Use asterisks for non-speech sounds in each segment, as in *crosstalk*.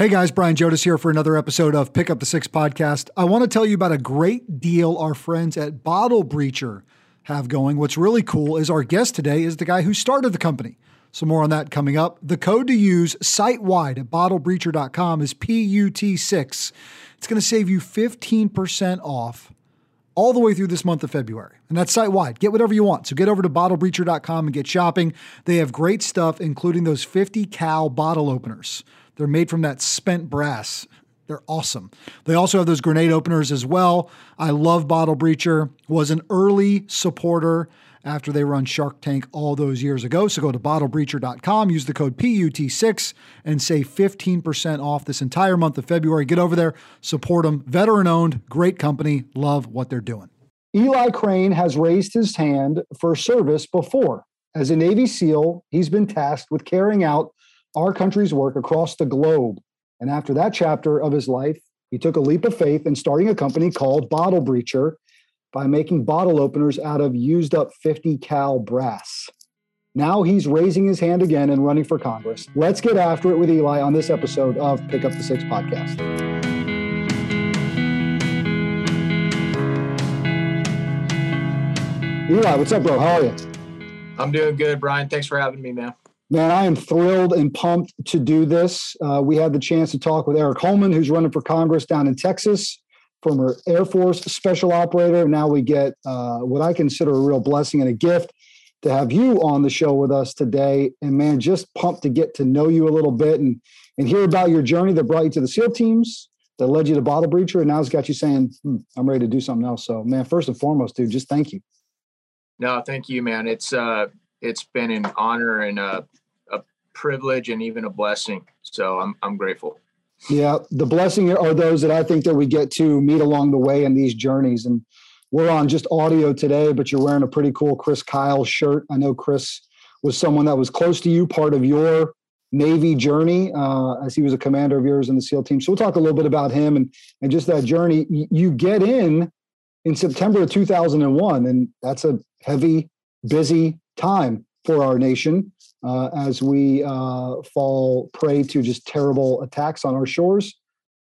Hey guys, Brian Jodis here for another episode of Pick Up the Six podcast. I want to tell you about a great deal our friends at Bottle Breacher have going. What's really cool is our guest today is the guy who started the company. So more on that coming up. The code to use site wide at bottlebreacher.com is PUT6. It's going to save you 15% off all the way through this month of February. And that's site wide. Get whatever you want. So get over to bottlebreacher.com and get shopping. They have great stuff, including those 50 cal bottle openers. They're made from that spent brass. They're awesome. They also have those grenade openers as well. I love Bottle Breacher. Was an early supporter after they run Shark Tank all those years ago. So go to bottlebreacher.com, use the code PUT6 and save 15% off this entire month of February. Get over there, support them. Veteran owned, great company. Love what they're doing. Eli Crane has raised his hand for service before. As a Navy SEAL, he's been tasked with carrying out our country's work across the globe. And after that chapter of his life, he took a leap of faith in starting a company called Bottle Breacher by making bottle openers out of used up 50 cal brass. Now he's raising his hand again and running for Congress. Let's get after it with Eli on this episode of Pick Up the Six podcast. Eli, what's up, bro? How are you? I'm doing good, Brian. Thanks for having me, man. Man, I am thrilled and pumped to do this. Uh, we had the chance to talk with Eric Holman, who's running for Congress down in Texas, former Air Force special operator. Now we get uh, what I consider a real blessing and a gift to have you on the show with us today. And man, just pumped to get to know you a little bit and and hear about your journey that brought you to the SEAL teams, that led you to Bottle Breacher, and now it's got you saying, hmm, "I'm ready to do something else." So, man, first and foremost, dude, just thank you. No, thank you, man. It's uh, it's been an honor and a, privilege and even a blessing. So I'm I'm grateful. Yeah, the blessing are those that I think that we get to meet along the way in these journeys. And we're on just audio today, but you're wearing a pretty cool Chris Kyle shirt. I know Chris was someone that was close to you, part of your Navy journey, uh, as he was a commander of yours in the SEAL team. So we'll talk a little bit about him and and just that journey. You get in in September of 2001, and that's a heavy, busy time for our nation uh, as we uh, fall prey to just terrible attacks on our shores.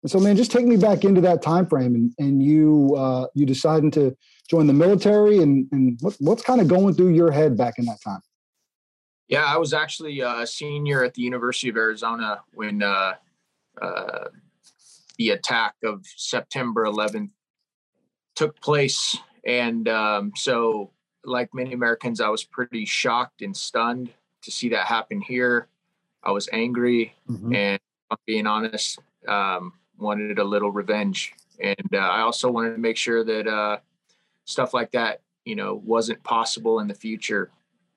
And so, man, just take me back into that time frame, and and you uh, you deciding to join the military, and and what, what's kind of going through your head back in that time? Yeah, I was actually a senior at the University of Arizona when uh, uh, the attack of September 11th took place, and um, so like many Americans, I was pretty shocked and stunned to see that happen here. I was angry, mm-hmm. and I'm being honest, um, wanted a little revenge, and uh, I also wanted to make sure that uh, stuff like that, you know, wasn't possible in the future.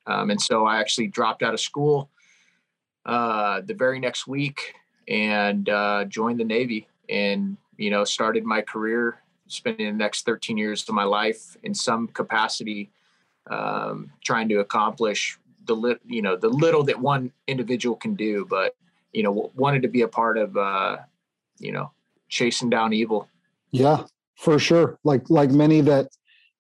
Um, and so I actually dropped out of school uh, the very next week and uh, joined the Navy, and you know, started my career, spending the next 13 years of my life in some capacity um, trying to accomplish the lit, you know, the little that one individual can do, but you know, wanted to be a part of, uh, you know, chasing down evil. Yeah, for sure. Like like many that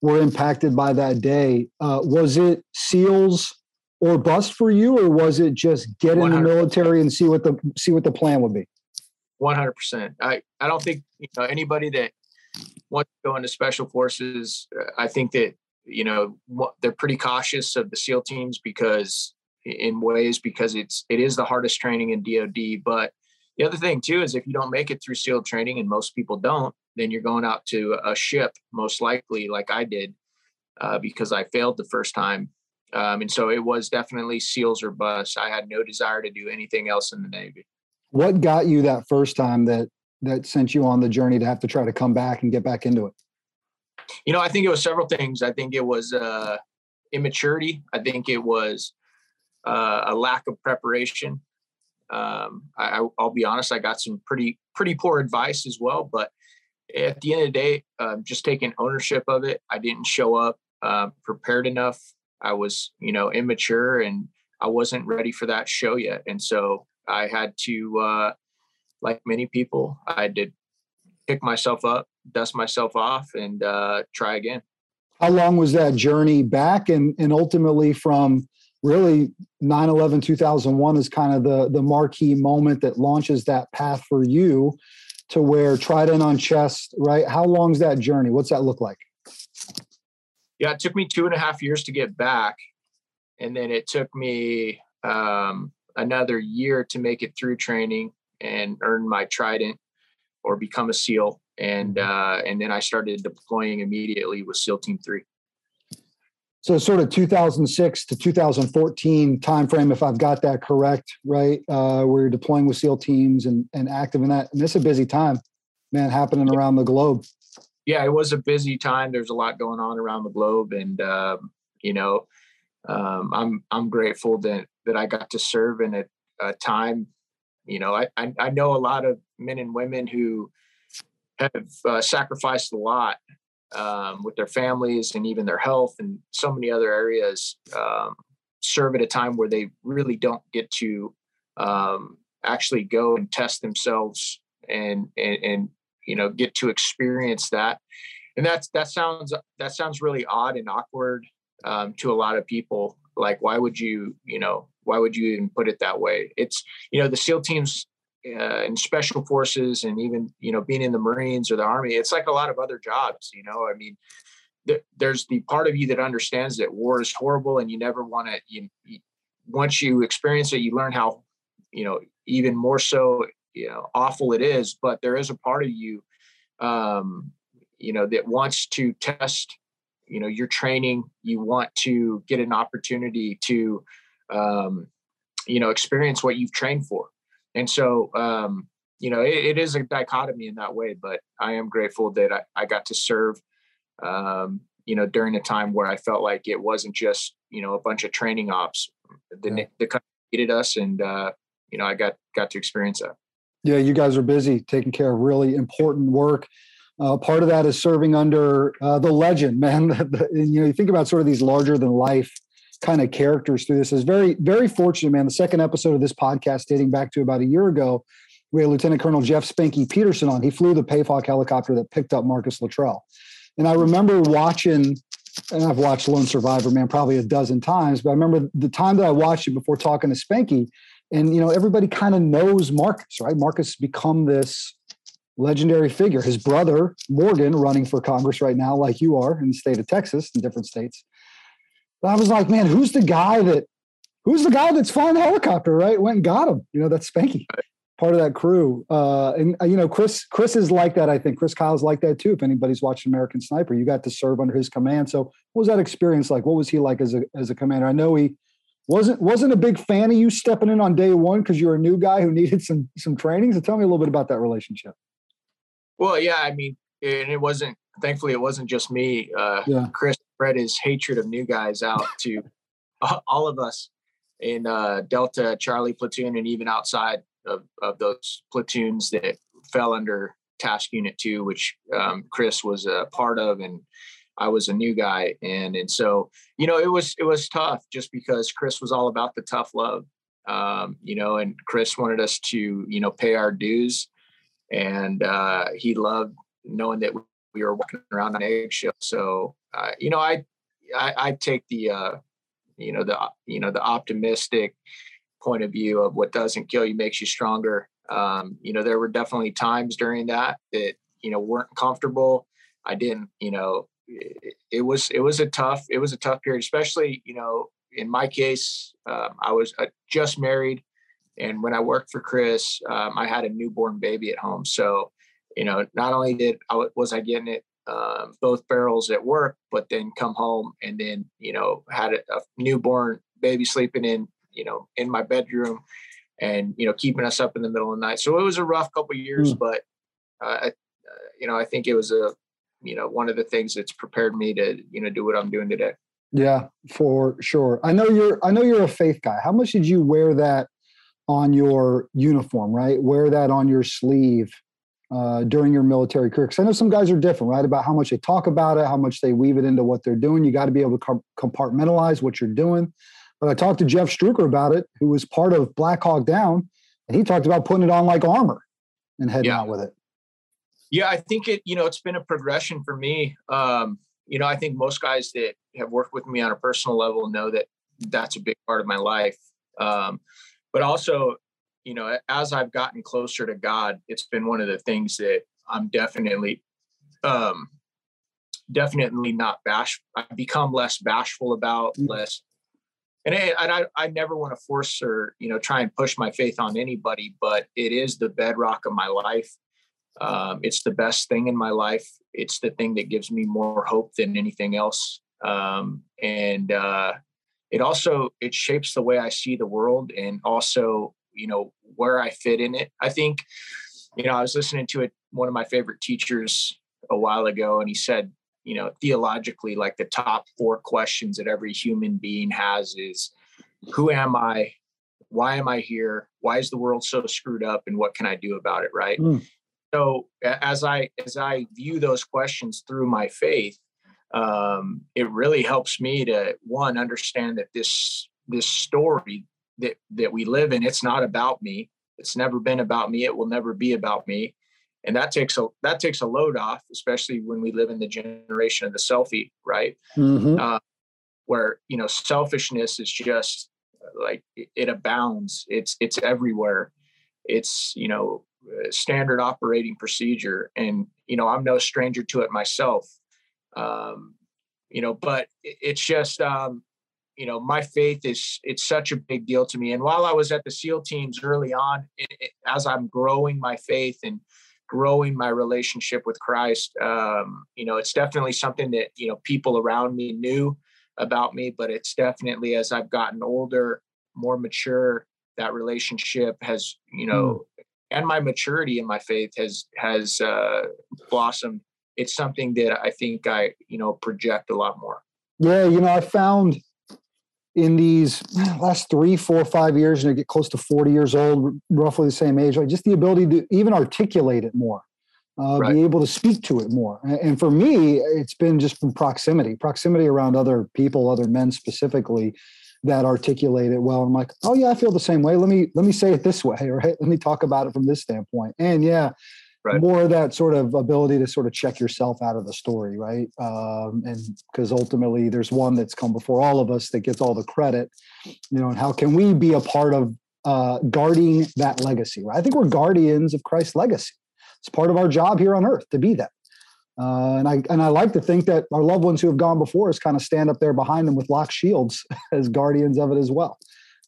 were impacted by that day. Uh, was it SEALs or bust for you, or was it just get in 100%. the military and see what the see what the plan would be? One hundred percent. I I don't think you know anybody that wants to go into special forces. Uh, I think that you know they're pretty cautious of the SEAL teams because in ways because it's it is the hardest training in DoD. But the other thing too is if you don't make it through SEAL training, and most people don't, then you're going out to a ship most likely, like I did, uh, because I failed the first time. Um, and so it was definitely SEALs or bust. I had no desire to do anything else in the Navy. What got you that first time that that sent you on the journey to have to try to come back and get back into it? You know, I think it was several things. I think it was uh, immaturity. I think it was uh, a lack of preparation. Um, I, will be honest, I got some pretty pretty poor advice as well. But at the end of the day, uh, just taking ownership of it. I didn't show up uh, prepared enough. I was, you know, immature and I wasn't ready for that show yet. And so I had to, uh, like many people, I did pick myself up, dust myself off, and uh, try again. How long was that journey back, and and ultimately from really 9-11 2001 is kind of the the marquee moment that launches that path for you to where trident on chest right? How long's that journey? What's that look like? Yeah it took me two and a half years to get back. And then it took me um, another year to make it through training and earn my trident or become a seal and mm-hmm. uh, and then i started deploying immediately with seal team 3 so sort of 2006 to 2014 timeframe, if I've got that correct, right? Uh, we're deploying with SEAL teams and, and active in that. And it's a busy time, man, happening around the globe. Yeah, it was a busy time. There's a lot going on around the globe, and um, you know, um, I'm I'm grateful that that I got to serve in a, a time. You know, I, I, I know a lot of men and women who have uh, sacrificed a lot um, with their families and even their health and so many other areas um, serve at a time where they really don't get to um, actually go and test themselves and, and and you know get to experience that. And that's that sounds that sounds really odd and awkward um, to a lot of people. Like why would you you know why would you even put it that way? It's you know the seal teams uh, in special forces and even you know being in the marines or the army it's like a lot of other jobs you know? I mean th- there's the part of you that understands that war is horrible and you never want to you, you, once you experience it you learn how you know even more so you know awful it is but there is a part of you um you know that wants to test you know your training. You want to get an opportunity to um you know experience what you've trained for and so um, you know it, it is a dichotomy in that way but i am grateful that i, I got to serve um, you know during a time where i felt like it wasn't just you know a bunch of training ops. The, yeah. the country needed us and uh, you know i got got to experience that. Yeah you guys are busy taking care of really important work. Uh, part of that is serving under uh, the legend man. *laughs* You know you think about sort of these larger than life kind of characters through this. is very, very fortunate, man. The second episode of this podcast, dating back to about a year ago, we had Lieutenant Colonel Jeff Spanky Peterson on. He flew the Pave Hawk helicopter that picked up Marcus Luttrell. And I remember watching, and I've watched Lone Survivor, man, probably a dozen times, but I remember the time that I watched it before talking to Spanky. And, you know, everybody kind of knows Marcus, right? Marcus become this legendary figure. His brother, Morgan, running for Congress right now, like you are in the state of Texas, in different states. I was like, man, who's the guy that who's the guy that's flying the helicopter, right? Went and got him. You know, that's Spanky, part of that crew. Uh, and uh, you know, Chris, Chris is like that. I think Chris Kyle's like that too. If anybody's watching American Sniper, you got to serve under his command. So, what was that experience like? What was he like as a as a commander? I know he wasn't wasn't a big fan of you stepping in on day one because you're a new guy who needed some some training. So, tell me a little bit about that relationship. Well, yeah, I mean, and it wasn't. Thankfully, it wasn't just me. Uh, yeah. Chris spread his hatred of new guys out to all of us in uh, Delta, Charlie platoon, and even outside of, of those platoons that fell under Task Unit Two, which um, Chris was a part of, and I was a new guy, and and so you know it was it was tough just because Chris was all about the tough love, um, you know, and Chris wanted us to you know pay our dues, and uh, he loved knowing that we were walking around on eggshells. So uh, you know, I, I, I take the, uh, you know, the, you know, the optimistic point of view of what doesn't kill you makes you stronger. Um, you know, there were definitely times during that that, you know, weren't comfortable. I didn't, you know, it, it was, it was a tough, it was a tough period, especially, you know, in my case, um, I was uh, just married. And when I worked for Chris, um, I had a newborn baby at home. So, you know, not only did I, was I getting it um, both barrels at work, but then come home and then you know had a, a, newborn baby sleeping in you know in my bedroom, and you know keeping us up in the middle of the night. So it was a rough couple years, mm. but uh, uh, you know I think it was a you know one of the things that's prepared me to you know do what I'm doing today. Yeah, for sure. I know you're I know you're a faith guy. How much did you wear that on your uniform? Right, wear that on your sleeve uh, during your military career? Because I know some guys are different, right? About how much they talk about it, how much they weave it into what they're doing. You got to be able to compartmentalize what you're doing. But I talked to Jeff Struecker about it, who was part of Black Hawk Down, and he talked about putting it on like armor and heading yeah. out with it. Yeah, I think it. You know, it's been a progression for me. Um, you know, I think most guys that have worked with me on a personal level know that that's a big part of my life. Um, but also, you know, as I've gotten closer to God, it's been one of the things that I'm definitely, um, definitely not bash. I've become less bashful about, mm. less, and, I, and I, I never want to force or you know try and push my faith on anybody, but it is the bedrock of my life. Um, it's the best thing in my life. It's the thing that gives me more hope than anything else. Um, and uh, it also it shapes the way I see the world, and also you know where I fit in it. I think you know I was listening to it one of my favorite teachers a while ago, and he said you know theologically like the top four questions that every human being has is who am I, why am I here, why is the world so screwed up, and what can I do about it, right? Mm so as i as i view those questions through my faith um, it really helps me to one understand that this this story that that we live in it's not about me. It's never been about me. It will never be about me. And that takes a that takes a load off especially when we live in the generation of the selfie right? Mm-hmm. uh, where you know selfishness is just like it abounds. It's it's everywhere. It's you know standard operating procedure. And you know i'm no stranger to it myself. Um you know but it's just um you know my faith is it's such a big deal to me and while i was at the seal teams early on it, it, as i'm growing my faith and growing my relationship with christ um you know it's definitely something that you know people around me knew about me but it's definitely as i've gotten older more mature that relationship has you know mm and my maturity in my faith has has uh, blossomed. It's something that I think I you know project a lot more. Yeah, you know, I found in these last three, four, five years, and I get close to forty years old, roughly the same age, like just the ability to even articulate it more. Uh, right. be able to speak to it more. And for me, it's been just from proximity, proximity around other people, other men specifically, that articulate it well. I'm like, oh yeah, I feel the same way. Let me let me say it this way, *laughs* right? Let me talk about it from this standpoint. And yeah, right. more that sort of ability to sort of check yourself out of the story, right? Um, and because ultimately there's one that's come before all of us that gets all the credit, you know, and how can we be a part of uh, guarding that legacy? Right? I think we're guardians of Christ's legacy. It's part of our job here on earth to be that. Uh, and I and I like to think that our loved ones who have gone before us kind of stand up there behind them with locked shields *laughs* as guardians of it as well,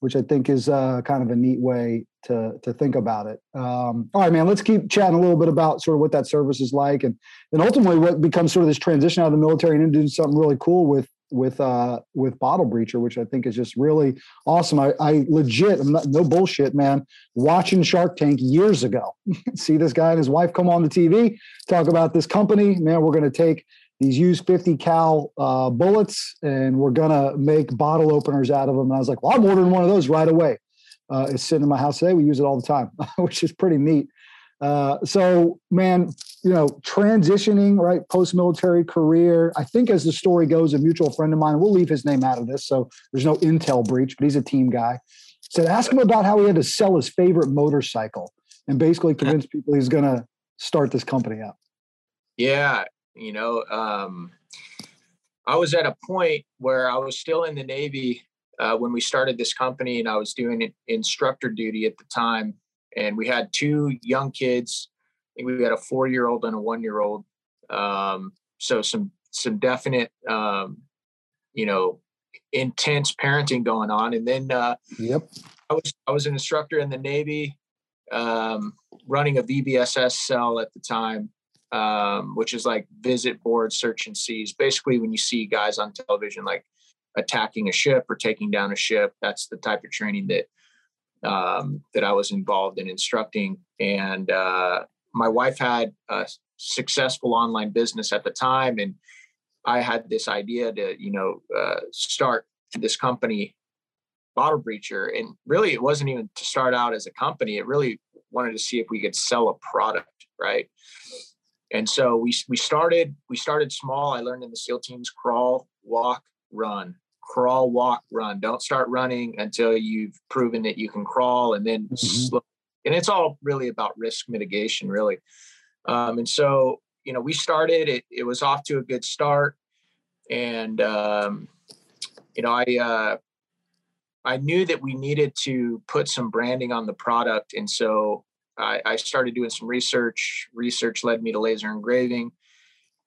which I think is uh, kind of a neat way to to think about it. Um, all right, man, let's keep chatting a little bit about sort of what that service is like, and then ultimately what becomes sort of this transition out of the military and into something really cool with with uh with bottle breacher which i think is just really awesome. I, I legit i'm not no bullshit man watching shark tank years ago. *laughs* See this guy and his wife come on the tv talk about this company. Man we're going to take these used 50 cal uh, bullets and we're going to make bottle openers out of them and i was like well i'm ordering one of those right away uh, it's sitting in my house today we use it all the time *laughs* which is pretty neat uh, so, man, you know, transitioning right post military career. I think as the story goes, a mutual friend of mine, we'll leave his name out of this, so there's no intel breach, but he's a team guy. Said, ask him about how he had to sell his favorite motorcycle and basically convince people he's going to start this company up. Yeah, you know, um, I was at a point where I was still in the Navy uh, when we started this company, and I was doing instructor duty at the time and we had two young kids. I think we had a four year old and a one year old. Um, so some some definite, um, you know, intense parenting going on. And then uh, yep, I was I was an instructor in the Navy, um, running a VBSS cell at the time. Um, which is like visit board search and seize. Basically, when you see guys on television like attacking a ship or taking down a ship, that's the type of training that um, that I was involved in instructing. And uh, my wife had a successful online business at the time, and I had this idea to, you know, uh, start this company, Bottle Breacher. And really, it wasn't even to start out as a company. It really wanted to see if we could sell a product, right? And so we we started we started small. I learned in the SEAL teams crawl, walk, run crawl, walk, run. Don't start running until you've proven that you can crawl, and then mm-hmm. and it's all really about risk mitigation, really. Um, and so, you know, we started. It it was off to a good start, and um, you know, I uh, I knew that we needed to put some branding on the product. And so I, I started doing some research. Research led me to laser engraving.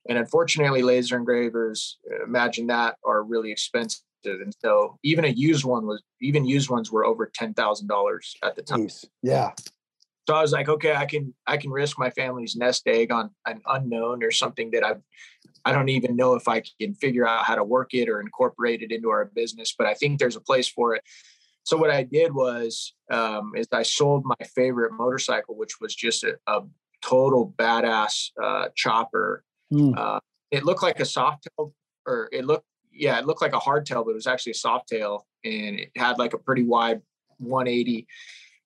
And unfortunately, laser engravers, imagine that, are really expensive. And so even a used one was, even used ones were over $10,000 at the time. Jeez. Yeah. So I was like, okay, I can I can risk my family's nest egg on an unknown or something that I've, I don't even know if I can figure out how to work it or incorporate it into our business, but I think there's a place for it. So what I did was um, is I sold my favorite motorcycle, which was just a, a total badass uh, chopper. Mm. Uh, it looked like a soft tail, or it looked yeah, it looked like a hardtail, but it was actually a soft tail, and it had like a pretty wide 180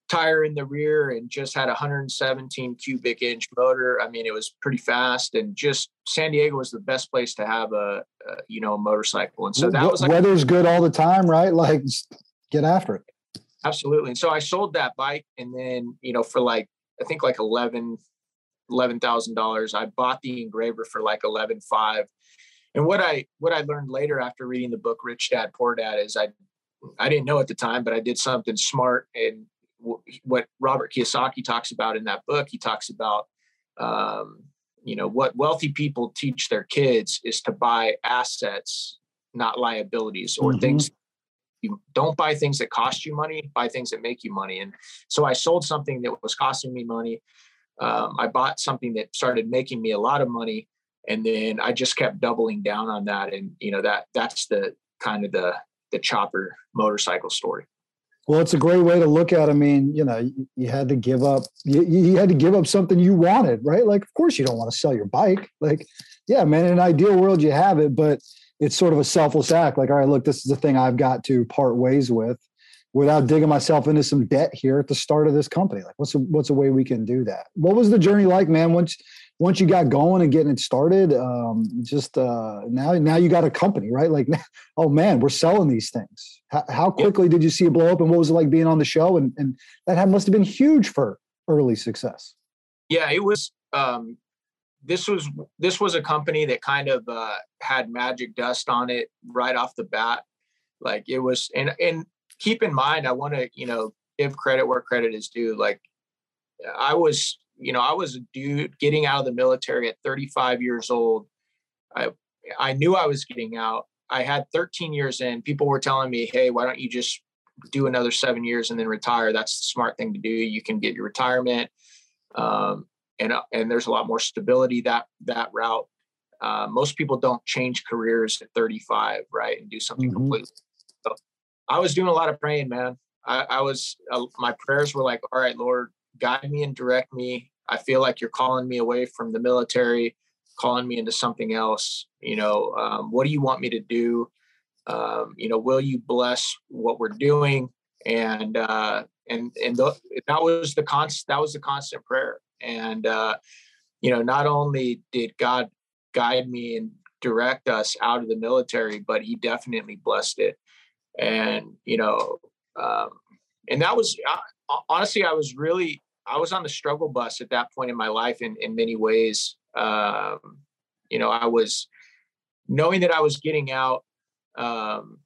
tire in the rear and just had 117 cubic inch motor. I mean, it was pretty fast and just San Diego was the best place to have a, a you know, a motorcycle. And so that was like, weather's good all the time, right? *laughs* Like get after it. Absolutely. And so I sold that bike and then, you know, for like, I think like 11, $11,000, I bought the engraver for like 11.5. And what I, what I learned later after reading the book, Rich Dad, Poor Dad is I, I didn't know at the time, but I did something smart and what Robert Kiyosaki talks about in that book, he talks about, um, you know, what wealthy people teach their kids is to buy assets, not liabilities or mm-hmm. things. You don't buy things that cost you money, buy things that make you money. And so I sold something that was costing me money. Um, I bought something that started making me a lot of money. And then I just kept doubling down on that. And, you know, that that's the kind of the, the chopper motorcycle story. Well, it's a great way to look at. I mean, you know, you, you had to give up. You, you, had to give up something you wanted, right? Like, of course, you don't want to sell your bike. Like, yeah, man. In an ideal world, you have it, but it's sort of a selfless act. Like, all right, look, this is the thing I've got to part ways with, without digging myself into some debt here at the start of this company. Like, what's a, what's a way we can do that? What was the journey like, man? Once once you got going and getting it started, um, just uh, now now you got a company, right? Like, *laughs* oh man, we're selling these things. How, how quickly yeah. did you see it blow up, and what was it like being on the show? And and that must have been huge for early success. Yeah, it was. Um, this was this was a company that kind of uh, had magic dust on it right off the bat. Like it was, and and keep in mind, I want to you know give credit where credit is due. Like I was you know, I was a dude getting out of the military at 35 years old. I I knew I was getting out. I had 13 years in. People were telling me, "Hey, why don't you just do another seven years and then retire? That's the smart thing to do. You can get your retirement, um, and uh, and there's a lot more stability that that route. Uh, most people don't change careers at 35, right, and do something mm-hmm. completely. So I was doing a lot of praying, man. I, I was uh, my prayers were like, "All right, Lord, guide me and direct me. I feel like you're calling me away from the military, calling me into something else. You know, um, what do you want me to do? Um, you know, will you bless what we're doing? And uh, and and that was the constant. That was the constant prayer. And uh, you know, not only did God guide me and direct us out of the military, but He definitely blessed it. And you know, um, and that was honestly, I was really I was on the struggle bus at that point in my life in, in many ways. Um, you know, I was knowing that I was getting out. Um,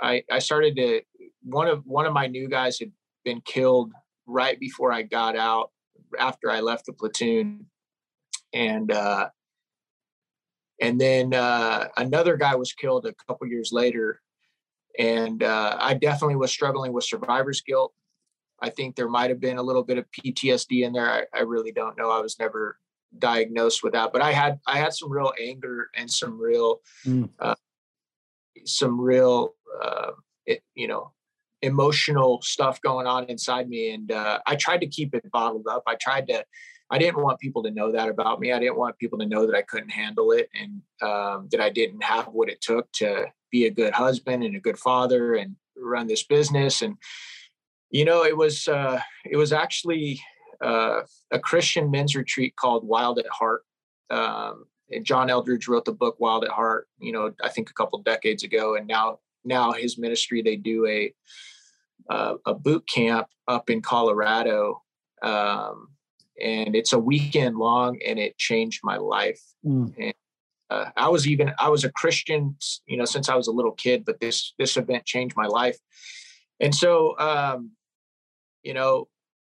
I, I started to, one of, one of my new guys had been killed right before I got out after I left the platoon. And, uh, and then uh, another guy was killed a couple years later. And uh, I definitely was struggling with survivor's guilt. I think there might have been a little bit of PTSD in there. I, I really don't know. I was never diagnosed with that, but I had I had some real anger and some real mm. uh, some real uh, it, you know emotional stuff going on inside me, and uh, I tried to keep it bottled up. I tried to. I didn't want people to know that about me. I didn't want people to know that I couldn't handle it and um, that I didn't have what it took to be a good husband and a good father and run this business and you know, it was uh, it was actually uh, a Christian men's retreat called Wild at Heart. Um, John Eldredge wrote the book Wild at Heart. You know, I think a couple decades ago, and now now his ministry they do a uh, a boot camp up in Colorado, um, and it's a weekend long, and it changed my life. Mm. And uh, I was even I was a Christian, you know, since I was a little kid, but this this event changed my life and so um, you know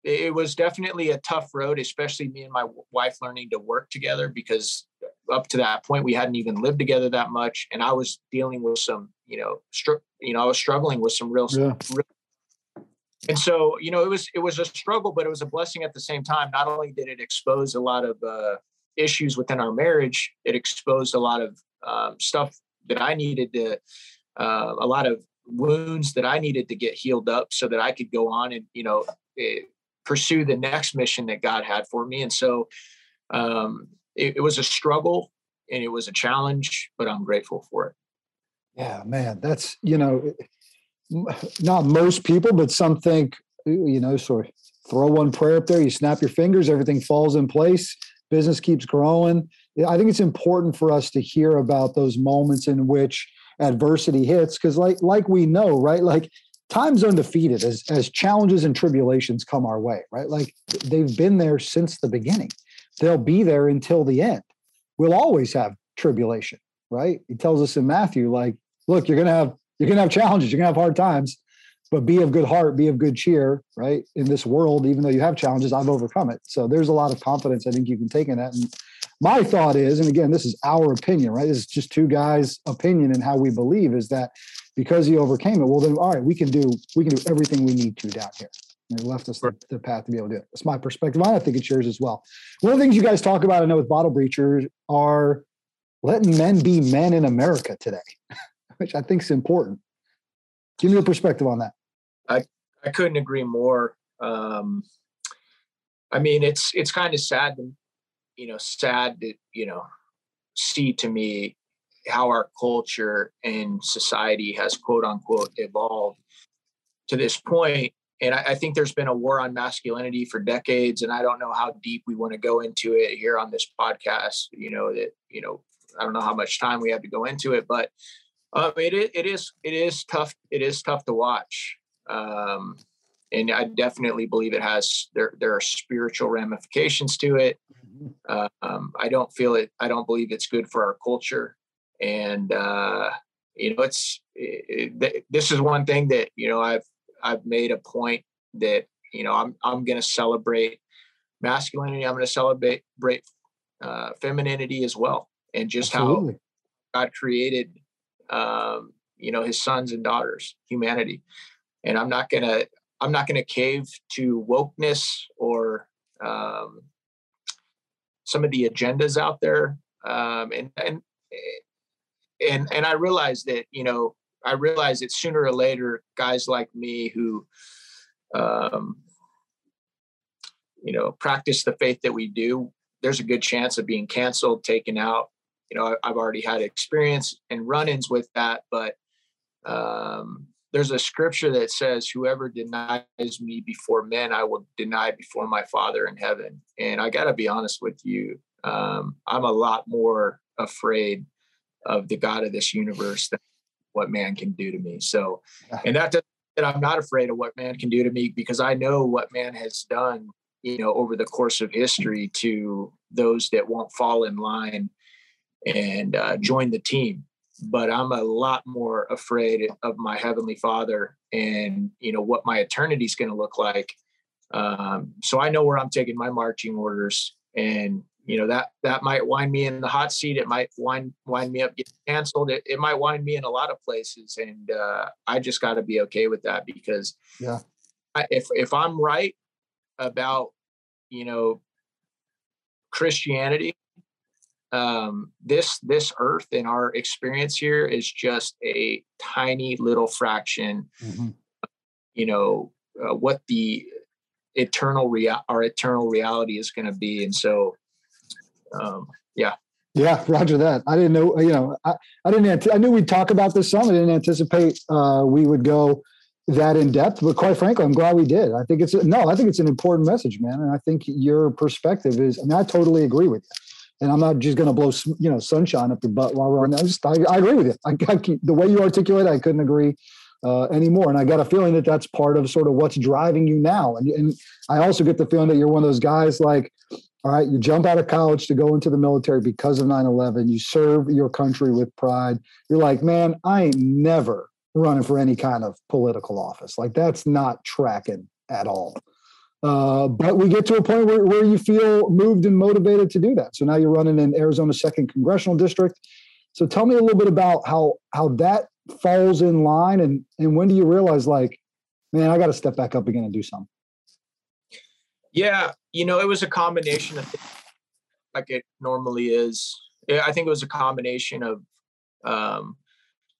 it was definitely a tough road, especially me and my wife learning to work together because up to that point we hadn't even lived together that much, and I was dealing with some, you know, str- you know, I was struggling with some real, yeah. real, and so you know, it was it was a struggle, but it was a blessing at the same time. Not only did it expose a lot of uh, issues within our marriage, it exposed a lot of um, stuff that I needed to, uh, a lot of wounds that I needed to get healed up so that I could go on and you know. It, pursue the next mission that God had for me. And so um, it, it was a struggle and it was a challenge, but I'm grateful for it. Yeah, man, that's, you know, not most people, but some think, you know, sort of throw one prayer up there, you snap your fingers, everything falls in place, business keeps growing. I think it's important for us to hear about those moments in which adversity hits because like like we know right like time's undefeated as as challenges and tribulations come our way right? Like they've been there since the beginning. They'll be there until the end. We'll always have tribulation right? He tells us in matthew like look you're gonna have you're gonna have challenges you're gonna have hard times but be of good heart be of good cheer right in this world even though you have challenges i've overcome it so there's a lot of confidence i think you can take in that and my thought is and again this is our opinion right this is just two guys opinion and how we believe is that because he overcame it, well then all right, we can do we can do everything we need to down here. And it left us the, the, path to be able to do it. That's my perspective. I think it's yours as well. One of the things you guys talk about, I know with bottle breachers, are letting men be men in America today, *laughs* which I think is important. Give me your perspective on that. I I couldn't agree more. Um, I mean, it's it's kind of sad, you know, sad to you know see to me how our culture and society has quote unquote evolved to this point. point and I, I, think there's been a war on masculinity for decades and i don't know how deep we want to go into it here on this podcast you know that you know i don't know how much time we have to go into it but um, it, it is it is tough it is tough to watch um, and i definitely believe it has there there are spiritual ramifications to it mm-hmm. um, i don't feel it i don't believe it's good for our culture and uh, you know it's it, it, this is one thing that you know I've I've made a point that you know I'm I'm going to celebrate masculinity. I'm going to celebrate uh, femininity as well, and just Absolutely. how God created um, you know His sons and daughters, humanity. And I'm not gonna I'm not gonna cave to wokeness or um, some of the agendas out there. Um, and and and and I realized that you know I realized that sooner or later guys like me who um, you know practice the faith that we do there's a good chance of being canceled taken out you know i've already had experience and run-ins with that but um, there's a scripture that says whoever denies me before men i will deny before my father in heaven and i got to be honest with you um, i'm a lot more afraid of the God of this universe than what man can do to me. So, and that that I'm not afraid of what man can do to me because I know what man has done, you know, over the course of history to those that won't fall in line and uh, join the team. But I'm a lot more afraid of my heavenly Father and you know what my eternity is going to look like. Um, so I know where I'm taking my marching orders, and you know that that might wind me in the hot seat it might wind wind me up get canceled it, it might wind me in a lot of places and uh, i just got to be okay with that because yeah I, if if i'm right about you know christianity um this this earth and our experience here is just a tiny little fraction mm-hmm. you know uh, what the eternal real our eternal reality is going to be and so um, yeah. Yeah, Roger that. I didn't know, you know, I, I didn't, I knew we'd talk about this some. I didn't anticipate uh, we would go that in depth, but quite frankly, I'm glad we did. I think it's, no, I think it's an important message, man. And I think your perspective is, I mean, I totally agree with you. And I'm not just going to blow, you know, sunshine up your butt while we're on. I just, I, I agree with you. I, I keep, the way you articulate, I couldn't agree uh, anymore. And I got a feeling that that's part of sort of what's driving you now. And, and I also get the feeling that you're one of those guys like, all right, you jump out of college to go into the military because of 9 11. You serve your country with pride. You're like, man, I ain't never running for any kind of political office. Like that's not tracking at all. Uh, but we get to a point where, where you feel moved and motivated to do that. So now you're running in Arizona's second congressional district. So tell me a little bit about how how that falls in line and and when do you realize like, man, I got to step back up again and do something. Yeah, you know, it was a combination of things, like it normally is. I think it was a combination of um,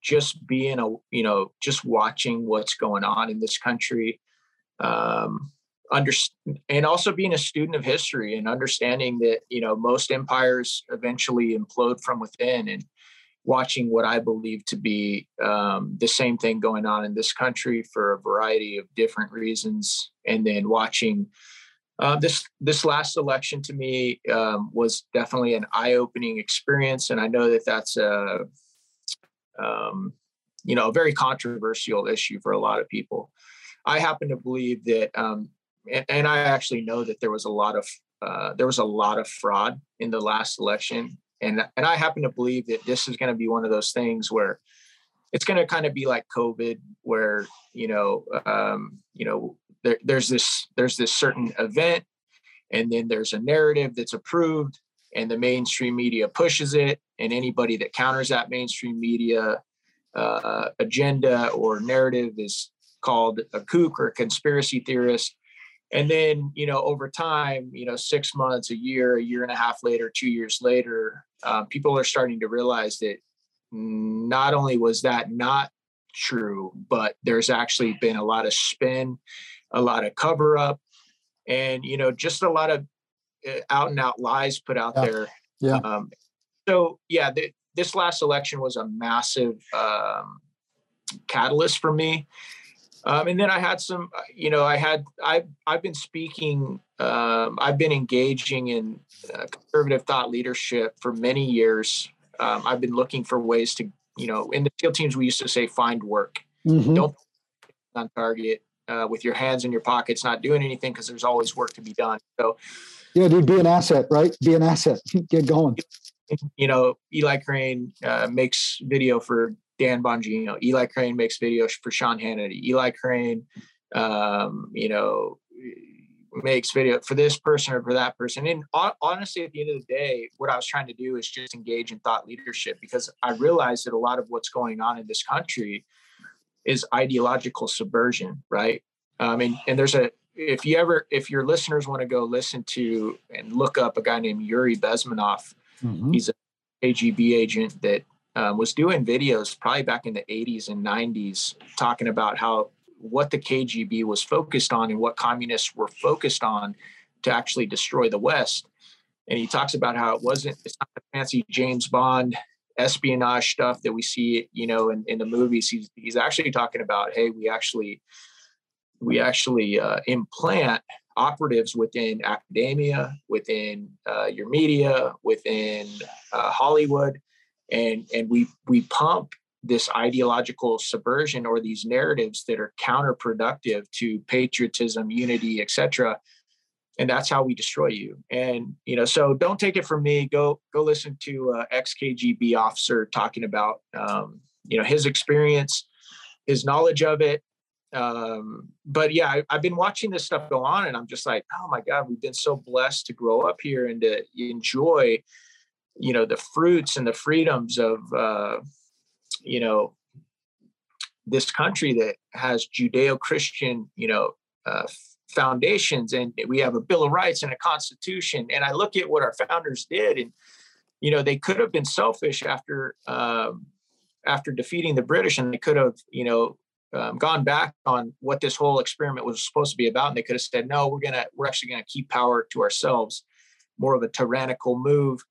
just being a you know just watching what's going on in this country um under and also being a student of history and understanding that you know most empires eventually implode from within and watching what i believe to be um, the same thing going on in this country for a variety of different reasons and then watching uh, this this last election to me um, was definitely an eye-opening experience and i know that that's a um, you know, a very controversial issue for a lot of people. I happen to believe that, um, and, and, I actually know that there was a lot of uh, there was a lot of fraud in the last election, and and I happen to believe that this is going to be one of those things where it's going to kind of be like COVID, where you know, um, you know, there, there's this there's this certain event, and then there's a narrative that's approved, and the mainstream media pushes it, and anybody that counters that mainstream media uh, agenda or narrative is called a kook or a conspiracy theorist. And then, you know, over time, you know, six months, a year, a year and a half later, two years later, um, people are starting to realize that not only was that not true, but there's actually been a lot of spin, a lot of cover up, and, you know, just a lot of uh, out and out lies put out yeah. there. Yeah. Um, so, yeah, the, this last election was a massive um, catalyst for me. Um, and then I had some, uh, you know, I had, I, I've been speaking, um, I've been engaging in uh, conservative thought leadership for many years. Um, I've been looking for ways to, you know, in the SEAL teams, we used to say, find work. Mm-hmm. Don't on target uh, with your hands in your pockets, not doing anything because there's always work to be done. So, yeah, dude, be an asset, right? Be an asset. *laughs* Get going you know, Eli Crane uh, makes video for Dan Bongino. Eli Crane makes videos for Sean Hannity. Eli Crane, um, you know, makes video for this person or for that person. And honestly, at the end of the day, what I was trying to do is just engage in thought leadership because I realized that a lot of what's going on in this country is ideological subversion, right? Um, and, and there's a, if you ever, if your listeners want to go listen to and look up a guy named Yuri Bezmenov, Mm-hmm. He's a KGB agent that um, was doing videos probably back in the 80s and 90s talking about how what the KGB was focused on and what communists were focused on to actually destroy the West. And he talks about how it wasn't, it's not the fancy James Bond espionage stuff that we see, you know, in, in the movies. He's, he's actually talking about, hey, we actually, we actually uh, implant operatives within academia, within uh, your media, within uh, Hollywood, and and we we pump this ideological subversion or these narratives that are counterproductive to patriotism, unity, etc. And that's how we destroy you. And you know, so don't take it from me. Go go listen to uh, ex KGB officer talking about um, you know his experience, his knowledge of it, um, but yeah, I, have been watching this stuff go on, and I'm just like, oh my god, we've been so blessed to grow up here and to enjoy, you know, the fruits and the freedoms of, uh, you know, this country that has Judeo-Christian, you know, uh, foundations, and we have a Bill of Rights and a Constitution. And I look at what our founders did, and you know, they could have been selfish after. Um, after defeating the British, and they could have, you know, um, gone back on what this whole experiment was supposed to be about, and they could have said, "No, we're gonna we're actually gonna keep power to ourselves." More of a tyrannical move,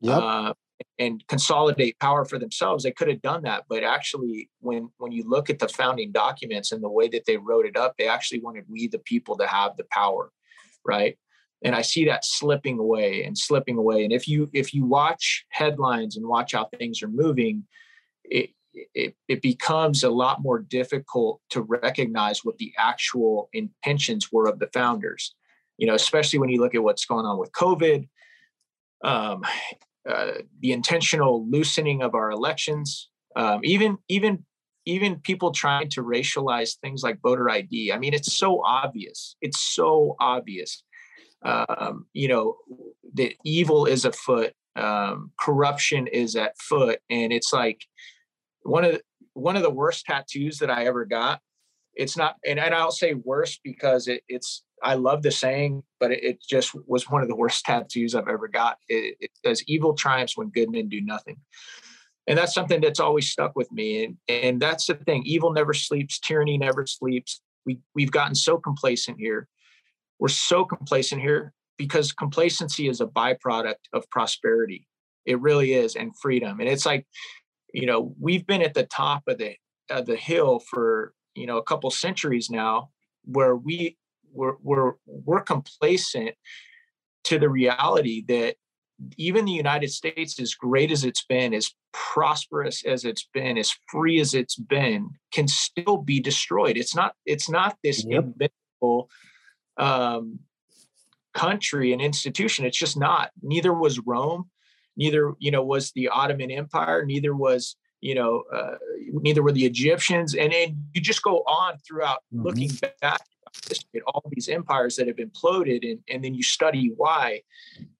yep. uh, and consolidate power for themselves. They could have done that, but actually, when when you look at the founding documents and the way that they wrote it up, they actually wanted we the people to have the power, right? And I see that slipping away and slipping away. And if you if you watch headlines and watch how things are moving, it, it, it becomes a lot more difficult to recognize what the actual intentions were of the founders you know especially when you look at what's going on with covid um, uh, the intentional loosening of our elections um, even even even people trying to racialize things like voter ID. I mean, it's so obvious. It's so obvious. Um, you know, that evil is afoot, um, corruption is at foot, and it's like one of the, one of the worst tattoos that I ever got. It's not, and, and I'll say worst because it, it's I love the saying, but it, it, just was one of the *laughs* worst tattoos I've ever got. It, it says evil triumphs when good men do nothing. And that's something that's always stuck with me and and that's the thing evil never sleeps tyranny never sleeps. We we've gotten so complacent here. We're so complacent here because complacency is a byproduct of prosperity. It really is and freedom. And it's like you know we've been at the top of the of the hill for you know a couple centuries now where we we're we're, we're complacent to the reality that even the United States, as great as it's been, as prosperous as it's been, as free as it's been, can still be destroyed. It's not. It's not this yep. invincible um, country and institution. It's just not. Neither was Rome. Neither, you know, was the Ottoman Empire. Neither was, you know, uh, neither were the Egyptians. And, and you just go on throughout mm-hmm. looking back at all these empires that have imploded and, and then you study why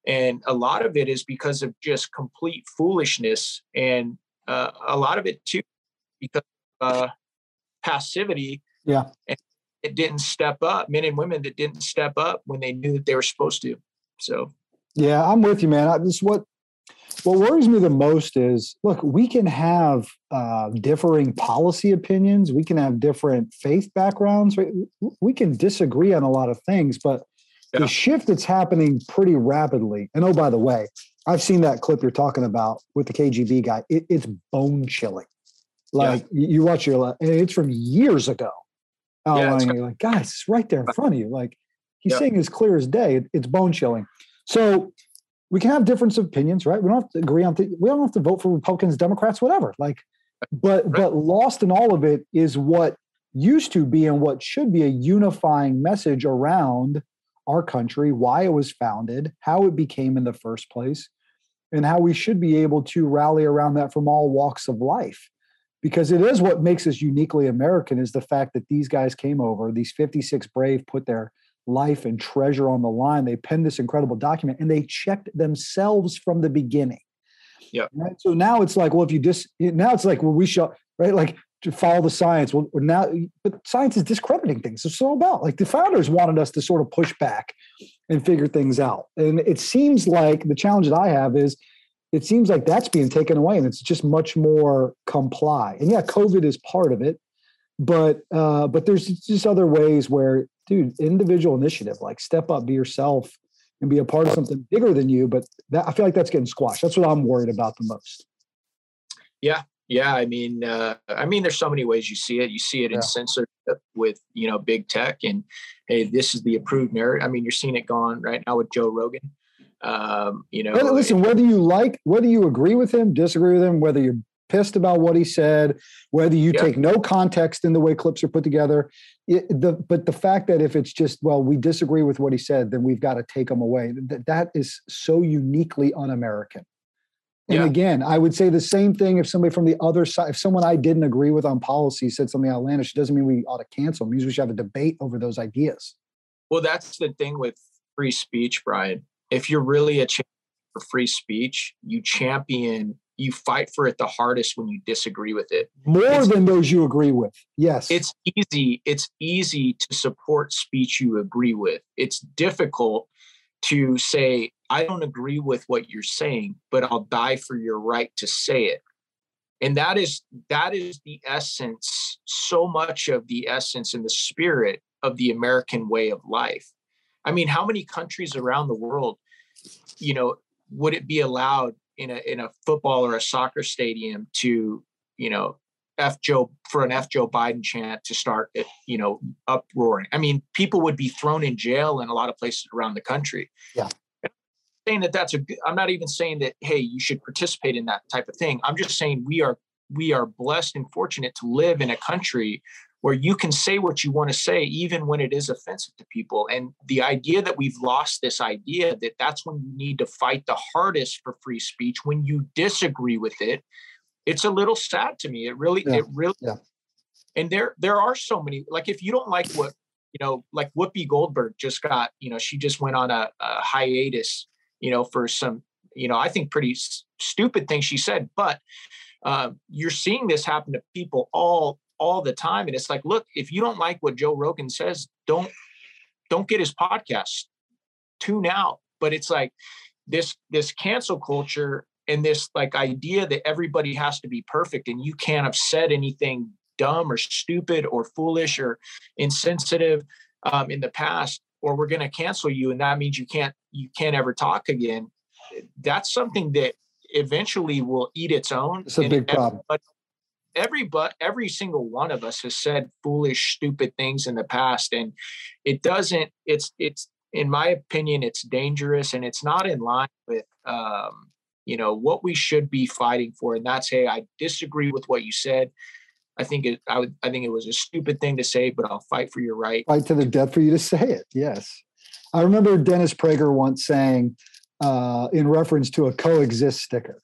and a lot of it is because of just complete foolishness and uh, a lot of it too because uh, passivity yeah and it didn't step up men and women that didn't step up when they knew that they were supposed to so yeah i'm with you man I, this what what worries me the most is look we can have uh, differing policy opinions we can have different faith backgrounds right? we can disagree on a lot of things but yeah. the shift that's happening pretty rapidly and oh by the way i've seen that clip you're talking about with the kgb guy it, it's bone chilling like yeah. you, watch your and it's from years ago yeah, you're like guys it's right there in front of you like he's yeah. saying as clear as day it, it's bone chilling so we can have difference of opinions, right? We don't have to agree on things. we don't have to vote for Republicans, Democrats, whatever. Like, but right. but lost in all of it is what used to be and what should be a unifying message around our country, why it was founded, how it became in the first place, and how we should be able to rally around that from all walks of life. Because it is what makes us uniquely American is the fact that these guys came over, these 56 brave put their life and treasure on the line. They penned this incredible document and they checked themselves from the beginning. Yeah. Right. So now it's like, well, if you just now it's like, well, we shall right, like to follow the science. Well, now, but science is discrediting things. It's all about like the founders wanted us to sort of push back and figure things out. And it seems like the challenge that I have is it seems like that's being taken away and it's just much more comply. And yeah, COVID is part of it, but uh, but there's just other ways where dude, individual initiative, like step up, be yourself, and be a part of something bigger than you. But that, I feel like that's getting squashed. That's what I'm worried about the most. Yeah, yeah. I mean, uh, I mean, there's so many ways you see it. You see it in yeah. censorship with you know big tech, and hey, this is the approved narrative. I mean, you're seeing it gone right now with Joe Rogan. Um, you know, listen, whether you like, whether you agree with him, disagree with him, whether you're pissed about what he said, whether you take no context in the way clips are put together. It, the, but the fact that if it's just, well, we disagree with what he said, then we've got to take him away. That, that is so uniquely un American. And yeah. again, I would say the same thing if somebody from the other side, if someone I didn't agree with on policy said something outlandish, it doesn't mean we ought to cancel. It means we should have a debate over those ideas. Well, that's the thing with free speech, Brian. If you're really a champion for free speech, you champion you fight for it the hardest when you disagree with it. More it's, than those you agree with. Yes. It's easy. It's easy to support speech you agree with. It's difficult to say, I don't agree with what you're saying, but I'll die for your right to say it. And that is that is the essence, so much of the essence and the spirit of the American way of life. I mean, how many countries around the world, you know, would it be allowed in a in a football or a soccer stadium to you know F Joe for an F Joe Biden chant to start you know uproaring. I mean, people would be thrown in jail in a lot of places around the country. Yeah. saying that that's a I'm not even saying that hey you should participate in that type of thing. I'm just saying we are we are blessed and fortunate to live in a country where you can say what you want to say even when it is offensive to people and the idea that we've lost this idea that that's when you need to fight the hardest for free speech when you disagree with it it's a little sad to me it really yeah. it really yeah. and there there are so many like if you don't like what you know like whoopi goldberg just got you know she just went on a, a hiatus you know for some you know i think pretty s- stupid things she said but uh, you're seeing this happen to people all all the time and it's like look if you don't like what joe rogan says don't don't get his podcast tune out but it's like this this cancel culture and this like idea that everybody has to be perfect and you can't have said anything dumb or stupid or foolish or insensitive um, in the past or we're going to cancel you and that means you can't you can't ever talk again that's something that eventually will eat its own It's a big problem. Every but every single one of us has said foolish stupid things in the past and it doesn't it's it's in my opinion it's dangerous and it's not in line with um you know what we should be fighting for and that's hey i disagree with what you said i think it i would i think it was a stupid thing to say but i'll fight for your right Fight to the death for you to say it. Yes. I remember Dennis Prager once saying, uh, in reference to a coexist sticker,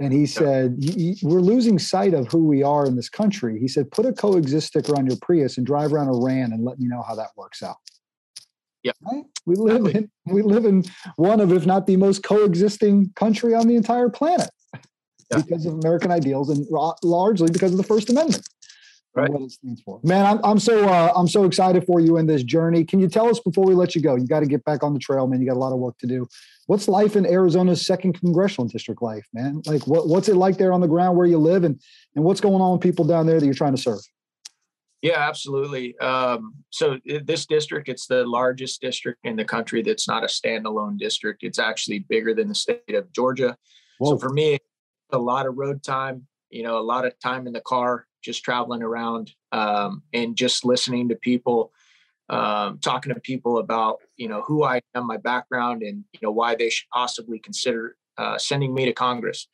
and he said, "Y- y- We're losing sight of who we are in this country. He said, Put a coexist sticker on your Prius and drive around Iran and let me know how that works out. Yeah. Right? We live in we live in one of, if not the most coexisting country on the entire planet Yeah. because of American ideals and largely because of the First Amendment Right. what it stands for. Man, I'm, I'm so uh, I'm so excited for you in this journey. Can you tell us before we let you go? You got to get back on the trail, man. You got a lot of work to do. What's life in Arizona's second congressional district like, man? Like, what, what's it like there on the ground where you live, and and what's going on with people down there that you're trying to serve? Yeah, absolutely. Um, so this district, it's the largest district in the country that's not a standalone district. It's actually bigger than the state of Georgia. Whoa. So for me, a lot of road time, you know, a lot of time in the car, just traveling around um, and just listening to people, um, talking to people about, you know, who I am, my background, and, you know, why they should possibly consider uh, sending me to Congress.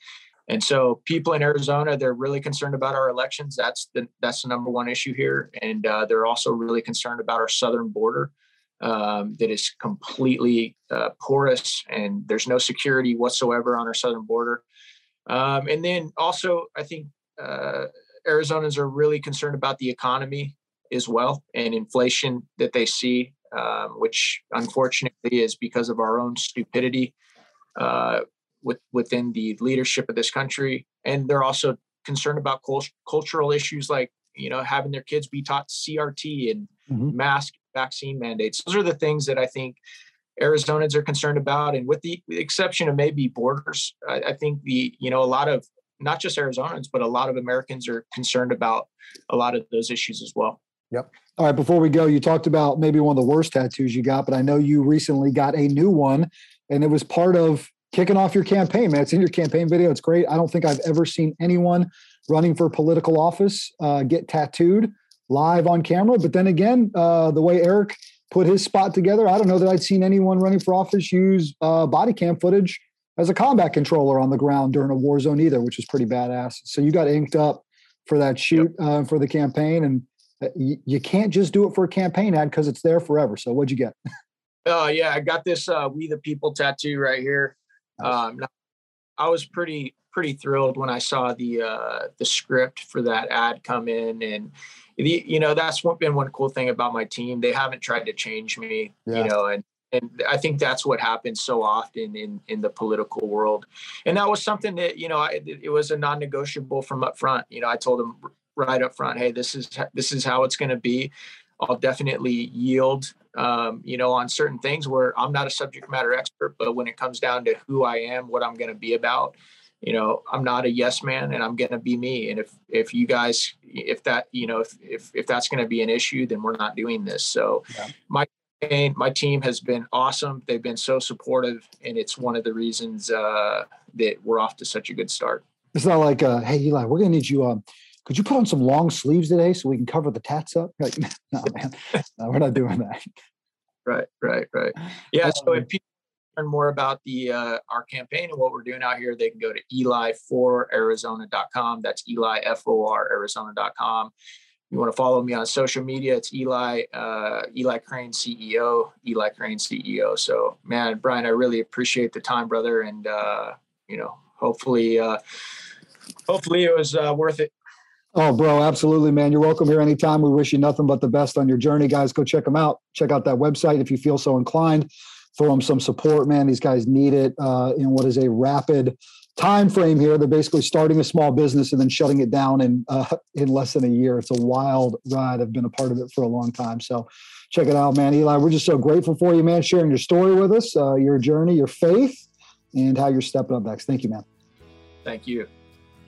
And so people in Arizona, they're really concerned about our elections. That's the that's the number one issue here, and uh, they're also really concerned about our southern border um, that is completely uh, porous, and there's no security whatsoever on our southern border. Um, and then also, I think uh, Arizonans are really concerned about the economy as well and inflation that they see, um, which unfortunately is because of our own stupidity. Uh, with, within the leadership of this country, and they're also concerned about cult- cultural issues like you know having their kids be taught CRT and Mhm. mask vaccine mandates. Those are the things that I think Arizonans are concerned about, and with the exception of maybe borders, I, I think the you know a lot of not just Arizonans but a lot of Americans are concerned about a lot of those issues as well. All right, before we go, you talked about maybe one of the worst tattoos you got, but I know you recently got a new one, and it was part of kicking off your campaign, man. It's in your campaign video. It's great. I don't think I've ever seen anyone running for political office uh, get tattooed live on camera. But then again, uh, the way Eric put his spot together, I don't know that I'd seen anyone running for office use uh, body cam footage as a combat controller on the ground during a war zone either, which is pretty badass. So you got inked up for that shoot uh, for the campaign, and you, you can't just do it for a campaign ad because it's there forever. So what'd you get? *laughs* Oh yeah, I got this uh, "We the People" tattoo right here. Um, I was pretty pretty thrilled when I saw the uh, the script for that ad come in, and the, you know that's what been one cool thing about my team. They haven't tried to change me, Yeah. you know, and and I think that's what happens so often in in the political world. And that was something that you know I, it was a non-negotiable from up front. You know, I told them right up front, hey, this is this is how it's going to be. I'll definitely yield, um, you know, on certain things where I'm not a subject matter expert, but when it comes down to who I am, what I'm going to be about, you know, I'm not a yes man, and I'm going to be me. And if if you guys, if that, you know, if if, if that's going to be an issue, then we're not doing this. So, Yeah. my my team has been awesome. They've been so supportive, and it's one of the reasons uh, that we're off to such a good start. It's not like, uh, hey, Eli, we're going to need you. Um, could you put on some long sleeves today so we can cover the tats up? Like, *laughs* no, man, no, we're not doing that. Right, right, right. Yeah. So Um, if people learn more about the uh, our campaign and what we're doing out here, they can go to eli4arizona.com. That's Eli F O R Arizona.com. You want to follow me on social media? It's Eli uh, Eli Crane CEO. Eli Crane CEO. So man, Brian, I really appreciate the time, brother, and uh, you know, hopefully, uh, hopefully it was uh, worth it. Oh, bro, absolutely, man. You're welcome here anytime. We wish you nothing but the best on your journey, guys. Go check them out. Check out that website if you feel so inclined. Throw them some support, man. These guys need it uh, in what is a rapid time frame here. They're basically starting a small business and then shutting it down in uh, in less than a year. It's a wild ride. I've been a part of it for a long time. So check it out, man. Eli, we're just so grateful for you, man, sharing your story with us, uh, your journey, your faith, and how you're stepping up next. Thank you, man. Thank you.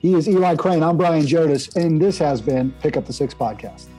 He is Eli Crane. I'm Brian Jodis, and this has been Pick Up the Six podcast.